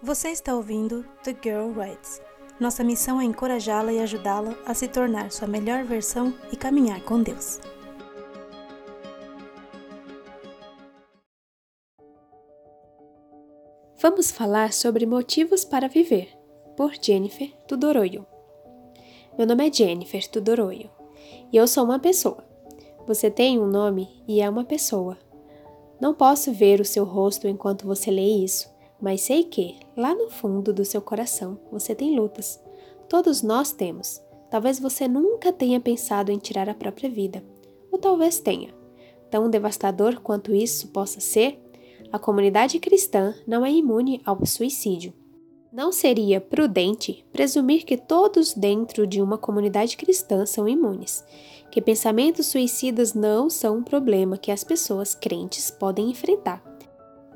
Você está ouvindo The Girl Writes. Nossa missão é encorajá-la e ajudá-la a se tornar sua melhor versão e caminhar com Deus. Vamos falar sobre motivos para viver, por Jennifer Tudoroyo. Meu nome é Jennifer Tudoroyo e eu sou uma pessoa. Você tem um nome e é uma pessoa. Não posso ver o seu rosto enquanto você lê isso, mas sei que, lá no fundo do seu coração, você tem lutas. Todos nós temos. Talvez você nunca tenha pensado em tirar a própria vida, ou talvez tenha. Tão devastador quanto isso possa ser, a comunidade cristã não é imune ao suicídio. Não seria prudente presumir que todos dentro de uma comunidade cristã são imunes, que pensamentos suicidas não são um problema que as pessoas crentes podem enfrentar.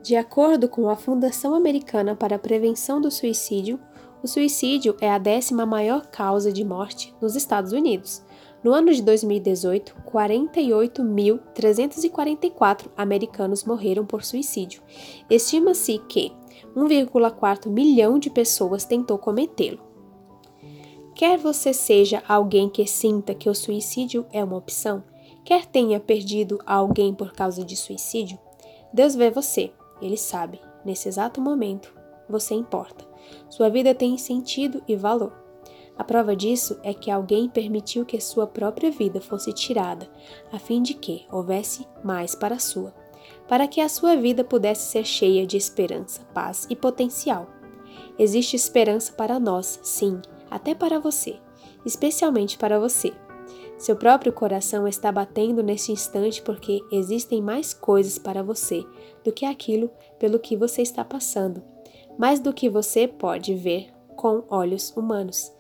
De acordo com a Fundação Americana para a Prevenção do Suicídio, o suicídio é a décima maior causa de morte nos Estados Unidos, no ano de 2018, 48.344 americanos morreram por suicídio. Estima-se que 1,4 milhão de pessoas tentou cometê-lo. Quer você seja alguém que sinta que o suicídio é uma opção, quer tenha perdido alguém por causa de suicídio, Deus vê você, Ele sabe, nesse exato momento, você importa. Sua vida tem sentido e valor. A prova disso é que alguém permitiu que sua própria vida fosse tirada, a fim de que houvesse mais para a sua, para que a sua vida pudesse ser cheia de esperança, paz e potencial. Existe esperança para nós, sim, até para você, especialmente para você. Seu próprio coração está batendo neste instante porque existem mais coisas para você do que aquilo pelo que você está passando, mais do que você pode ver com olhos humanos.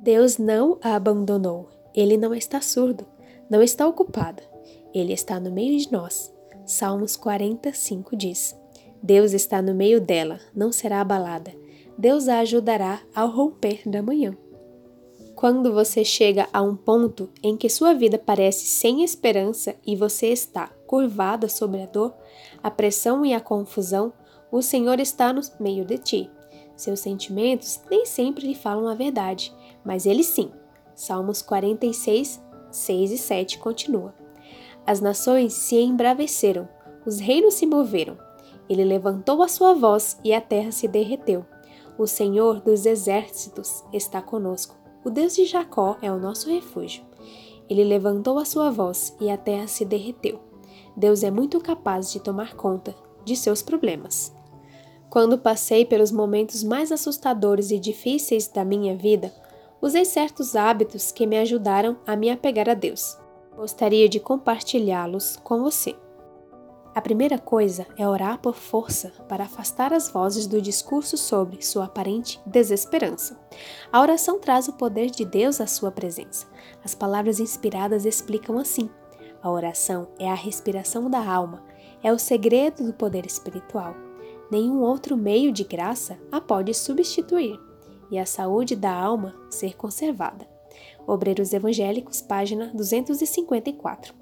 Deus não a abandonou. Ele não está surdo, não está ocupado. Ele está no meio de nós. Salmos 45 diz: Deus está no meio dela, não será abalada. Deus a ajudará ao romper da manhã. Quando você chega a um ponto em que sua vida parece sem esperança e você está curvada sobre a dor, a pressão e a confusão, o Senhor está no meio de ti. Seus sentimentos nem sempre lhe falam a verdade, mas ele sim. Salmos 46, 6 e 7 continua. As nações se embraveceram, os reinos se moveram. Ele levantou a sua voz e a terra se derreteu. O Senhor dos exércitos está conosco. O Deus de Jacó é o nosso refúgio. Ele levantou a sua voz e a terra se derreteu. Deus é muito capaz de tomar conta de seus problemas. Quando passei pelos momentos mais assustadores e difíceis da minha vida, usei certos hábitos que me ajudaram a me apegar a Deus. Gostaria de compartilhá-los com você. A primeira coisa é orar por força para afastar as vozes do discurso sobre sua aparente desesperança. A oração traz o poder de Deus à sua presença. As palavras inspiradas explicam assim: a oração é a respiração da alma, é o segredo do poder espiritual nenhum outro meio de graça a pode substituir, e a saúde da alma ser conservada. Obreiros Evangélicos, página 254.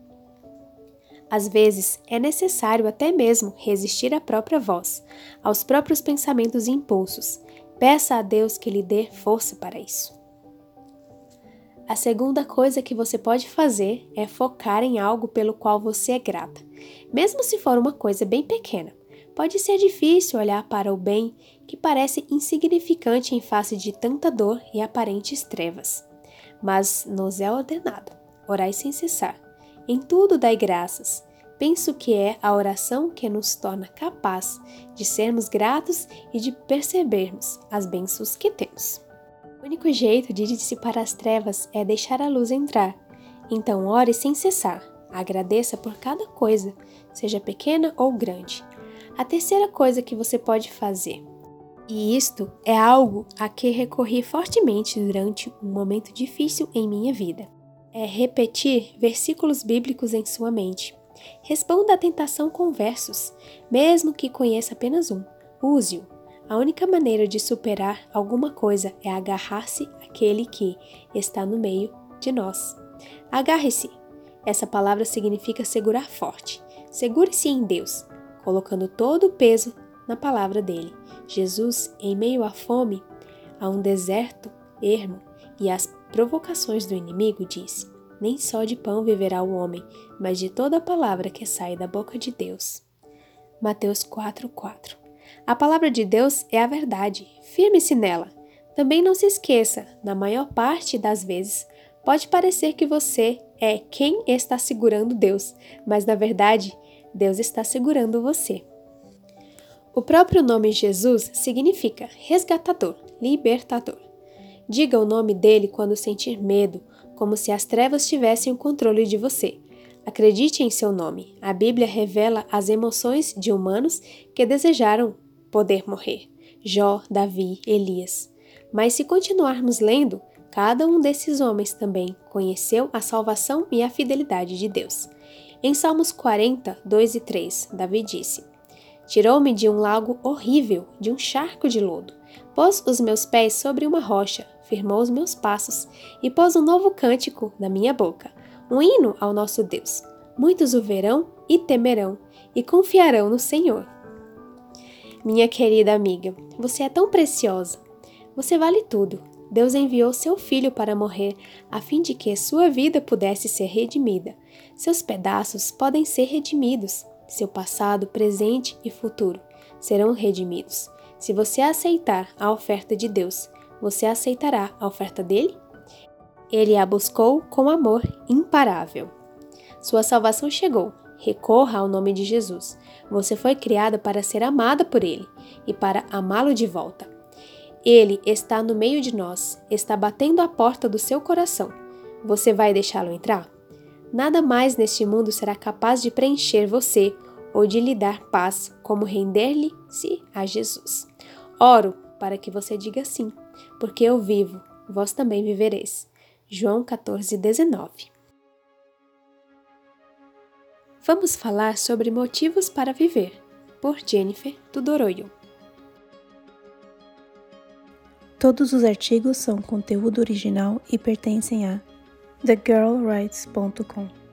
Às vezes é necessário até mesmo resistir à própria voz, aos próprios pensamentos e impulsos. Peça a Deus que lhe dê força para isso. A segunda coisa que você pode fazer é focar em algo pelo qual você é grata, mesmo se for uma coisa bem pequena. Pode ser difícil olhar para o bem que parece insignificante em face de tanta dor e aparentes trevas. Mas nos é ordenado, orai sem cessar. Em tudo dai graças. Penso que é a oração que nos torna capaz de sermos gratos e de percebermos as bênçãos que temos. O único jeito de dissipar as trevas é deixar a luz entrar. Então ore sem cessar. Agradeça por cada coisa, seja pequena ou grande a terceira coisa que você pode fazer. E isto é algo a que recorri fortemente durante um momento difícil em minha vida. É repetir versículos bíblicos em sua mente. Responda à tentação com versos, mesmo que conheça apenas um. Use-o. A única maneira de superar alguma coisa é agarrar-se àquele que está no meio de nós. Agarre-se. Essa palavra significa segurar forte. Segure-se em Deus colocando todo o peso na palavra dele. Jesus, em meio à fome, a um deserto ermo e às provocações do inimigo, disse: Nem só de pão viverá o homem, mas de toda a palavra que sai da boca de Deus. Mateus 4:4. A palavra de Deus é a verdade. Firme-se nela. Também não se esqueça, na maior parte das vezes, pode parecer que você é quem está segurando Deus, mas na verdade, Deus está segurando você. O próprio nome Jesus significa resgatador, libertador. Diga o nome dele quando sentir medo, como se as trevas tivessem o controle de você. Acredite em seu nome. A Bíblia revela as emoções de humanos que desejaram poder morrer. Jó, Davi, Elias. Mas se continuarmos lendo, cada um desses homens também conheceu a salvação e a fidelidade de Deus. Em Salmos 40, 2 e 3, Davi disse: Tirou-me de um lago horrível, de um charco de lodo. Pôs os meus pés sobre uma rocha, firmou os meus passos e pôs um novo cântico na minha boca, um hino ao nosso Deus. Muitos o verão e temerão e confiarão no Senhor. Minha querida amiga, você é tão preciosa. Você vale tudo. Deus enviou seu filho para morrer a fim de que sua vida pudesse ser redimida. Seus pedaços podem ser redimidos. Seu passado, presente e futuro serão redimidos. Se você aceitar a oferta de Deus, você aceitará a oferta dele? Ele a buscou com amor imparável. Sua salvação chegou. Recorra ao nome de Jesus. Você foi criada para ser amada por Ele e para amá-lo de volta. Ele está no meio de nós, está batendo a porta do seu coração. Você vai deixá-lo entrar? Nada mais neste mundo será capaz de preencher você ou de lhe dar paz como render-lhe-se a Jesus. Oro para que você diga sim, porque eu vivo, vós também vivereis. João 14, 19. Vamos falar sobre motivos para viver, por Jennifer Tudoroyo. Todos os artigos são conteúdo original e pertencem a thegirlwrites.com.